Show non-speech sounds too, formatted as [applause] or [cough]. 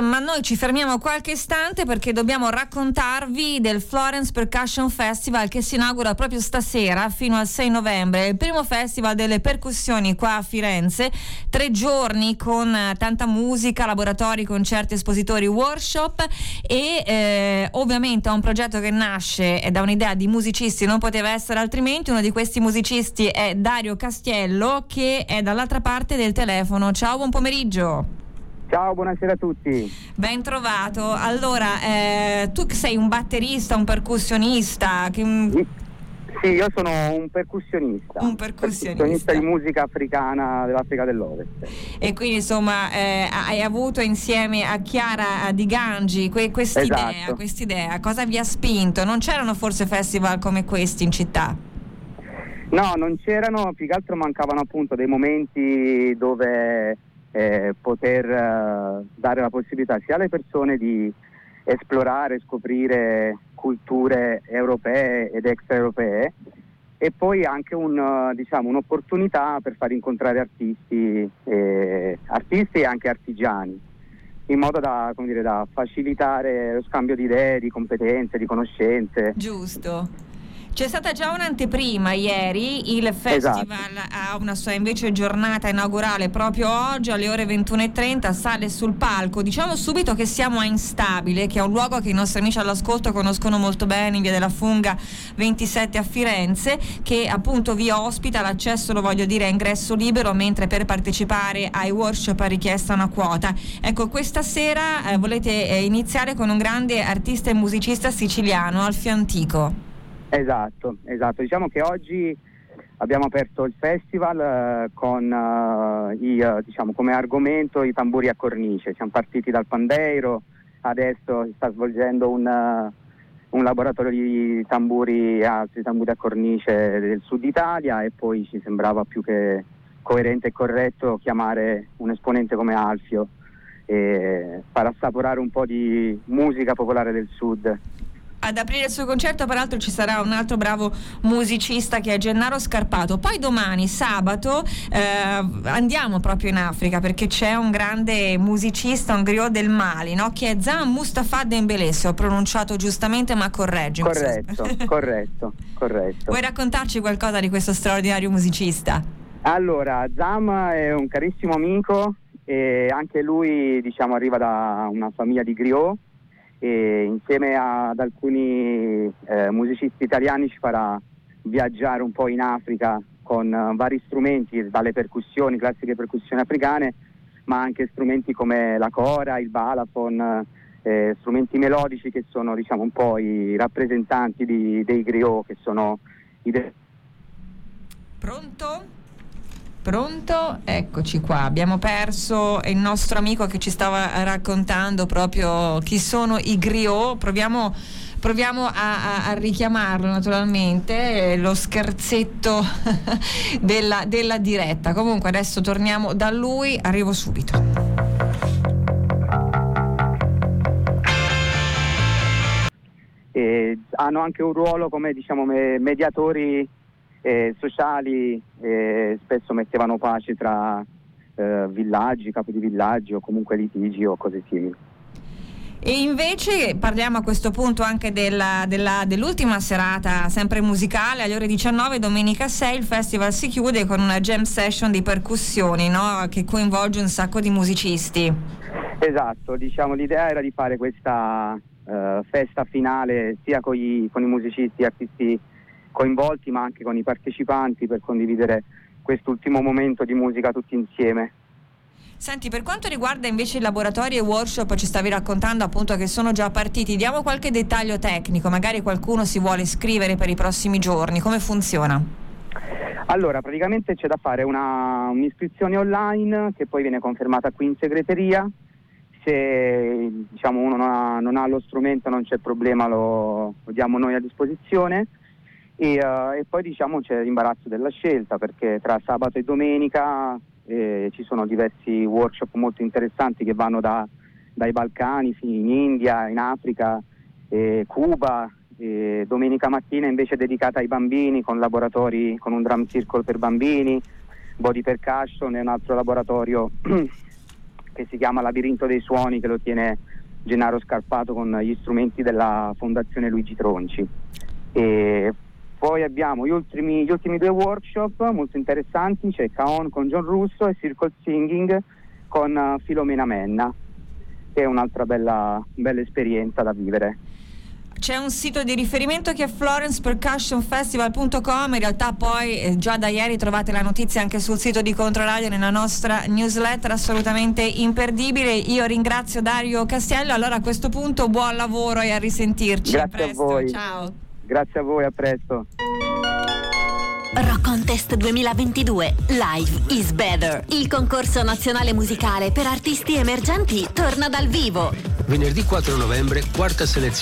ma noi ci fermiamo qualche istante perché dobbiamo raccontarvi del Florence Percussion Festival che si inaugura proprio stasera fino al 6 novembre, il primo festival delle percussioni qua a Firenze, tre giorni con eh, tanta musica, laboratori, concerti, espositori, workshop e eh, ovviamente è un progetto che nasce da un'idea di musicisti, non poteva essere altrimenti, uno di questi musicisti è Dario Castiello che è dall'altra parte del telefono. Ciao, buon pomeriggio. Ciao, buonasera a tutti. Ben trovato. Allora, eh, tu sei un batterista, un percussionista? Che... Sì, io sono un percussionista. Un percussionista. percussionista di musica africana dell'Africa dell'Ovest. E quindi insomma eh, hai avuto insieme a Chiara Di Gangi que- quest'idea, esatto. quest'idea. Cosa vi ha spinto? Non c'erano forse festival come questi in città? No, non c'erano, più che altro mancavano appunto dei momenti dove eh, poter eh, dare la possibilità sia alle persone di esplorare, scoprire culture europee ed extraeuropee e poi anche un, eh, diciamo, un'opportunità per far incontrare artisti, eh, artisti e anche artigiani in modo da, dire, da facilitare lo scambio di idee, di competenze, di conoscenze. Giusto. C'è stata già un'anteprima ieri, il festival esatto. ha una sua invece giornata inaugurale proprio oggi alle ore 21.30, sale sul palco. Diciamo subito che siamo a Instabile, che è un luogo che i nostri amici all'ascolto conoscono molto bene, in via della Funga 27 a Firenze, che appunto vi ospita, l'accesso lo voglio dire a ingresso libero, mentre per partecipare ai workshop ha richiesta una quota. Ecco, questa sera eh, volete eh, iniziare con un grande artista e musicista siciliano, Alfio Antico. Esatto, esatto. Diciamo che oggi abbiamo aperto il festival eh, con uh, i, uh, diciamo, come argomento i tamburi a cornice. Siamo partiti dal pandeiro, adesso si sta svolgendo un, uh, un laboratorio di tamburi, altri tamburi a cornice del sud Italia e poi ci sembrava più che coerente e corretto chiamare un esponente come Alfio e far assaporare un po' di musica popolare del sud ad aprire il suo concerto peraltro ci sarà un altro bravo musicista che è Gennaro Scarpato. Poi domani, sabato, eh, andiamo proprio in Africa perché c'è un grande musicista, un griot del Mali, no? che è Zan Mustafa Dembele, se ho pronunciato giustamente ma correggimi. Corretto, [laughs] corretto, corretto. Vuoi raccontarci qualcosa di questo straordinario musicista? Allora, Zam è un carissimo amico e anche lui diciamo, arriva da una famiglia di griot e insieme ad alcuni eh, musicisti italiani ci farà viaggiare un po' in Africa con uh, vari strumenti, dalle percussioni, classiche percussioni africane, ma anche strumenti come la cora, il balafon, eh, strumenti melodici che sono diciamo, un po' i rappresentanti di, dei griot, che sono i... De- Pronto? Pronto? Eccoci qua. Abbiamo perso il nostro amico che ci stava raccontando proprio chi sono i griot. Proviamo, proviamo a, a, a, richiamarlo naturalmente, lo scherzetto [laughs] della, della diretta. Comunque adesso torniamo da lui, arrivo subito. E hanno anche un ruolo come diciamo, mediatori eh, sociali eh, spesso mettevano pace tra eh, villaggi, capi di villaggi o comunque litigi o cose simili. E invece parliamo a questo punto anche della, della, dell'ultima serata, sempre musicale, alle ore 19, domenica 6, il festival si chiude con una jam session di percussioni no? che coinvolge un sacco di musicisti. Esatto, diciamo, l'idea era di fare questa uh, festa finale sia con, gli, con i musicisti artisti coinvolti ma anche con i partecipanti per condividere quest'ultimo momento di musica tutti insieme. Senti, per quanto riguarda invece i laboratori e workshop, ci stavi raccontando appunto che sono già partiti, diamo qualche dettaglio tecnico, magari qualcuno si vuole iscrivere per i prossimi giorni, come funziona? Allora, praticamente c'è da fare una, un'iscrizione online che poi viene confermata qui in segreteria, se diciamo, uno non ha, non ha, lo strumento non c'è problema, lo, lo diamo noi a disposizione e, uh, e, poi diciamo c'è l'imbarazzo della scelta perché tra sabato e domenica eh, ci sono diversi workshop molto interessanti che vanno da, dai Balcani fino in India, in Africa, eh, Cuba. Eh, domenica mattina invece dedicata ai bambini con laboratori con un drum circle per bambini, body percussion e un altro laboratorio [clears throat] che si chiama Labirinto dei Suoni che lo tiene Gennaro Scarpato con gli strumenti della Fondazione Luigi Tronci. E poi abbiamo gli ultimi, gli ultimi due workshop molto interessanti, c'è Caon con John Russo e Circle Singing con uh, Filomena Menna, che è un'altra bella, bella esperienza da vivere. C'è un sito di riferimento che è florencepercussionfestival.com, in realtà poi eh, già da ieri trovate la notizia anche sul sito di Controradio nella nostra newsletter assolutamente imperdibile. Io ringrazio Dario Castiello, allora a questo punto buon lavoro e a risentirci. Grazie a, presto. a voi. Ciao. Grazie a voi, a presto. Rock Contest 2022 Live is Better. Il concorso nazionale musicale per artisti emergenti torna dal vivo. Venerdì 4 novembre, quarta selezione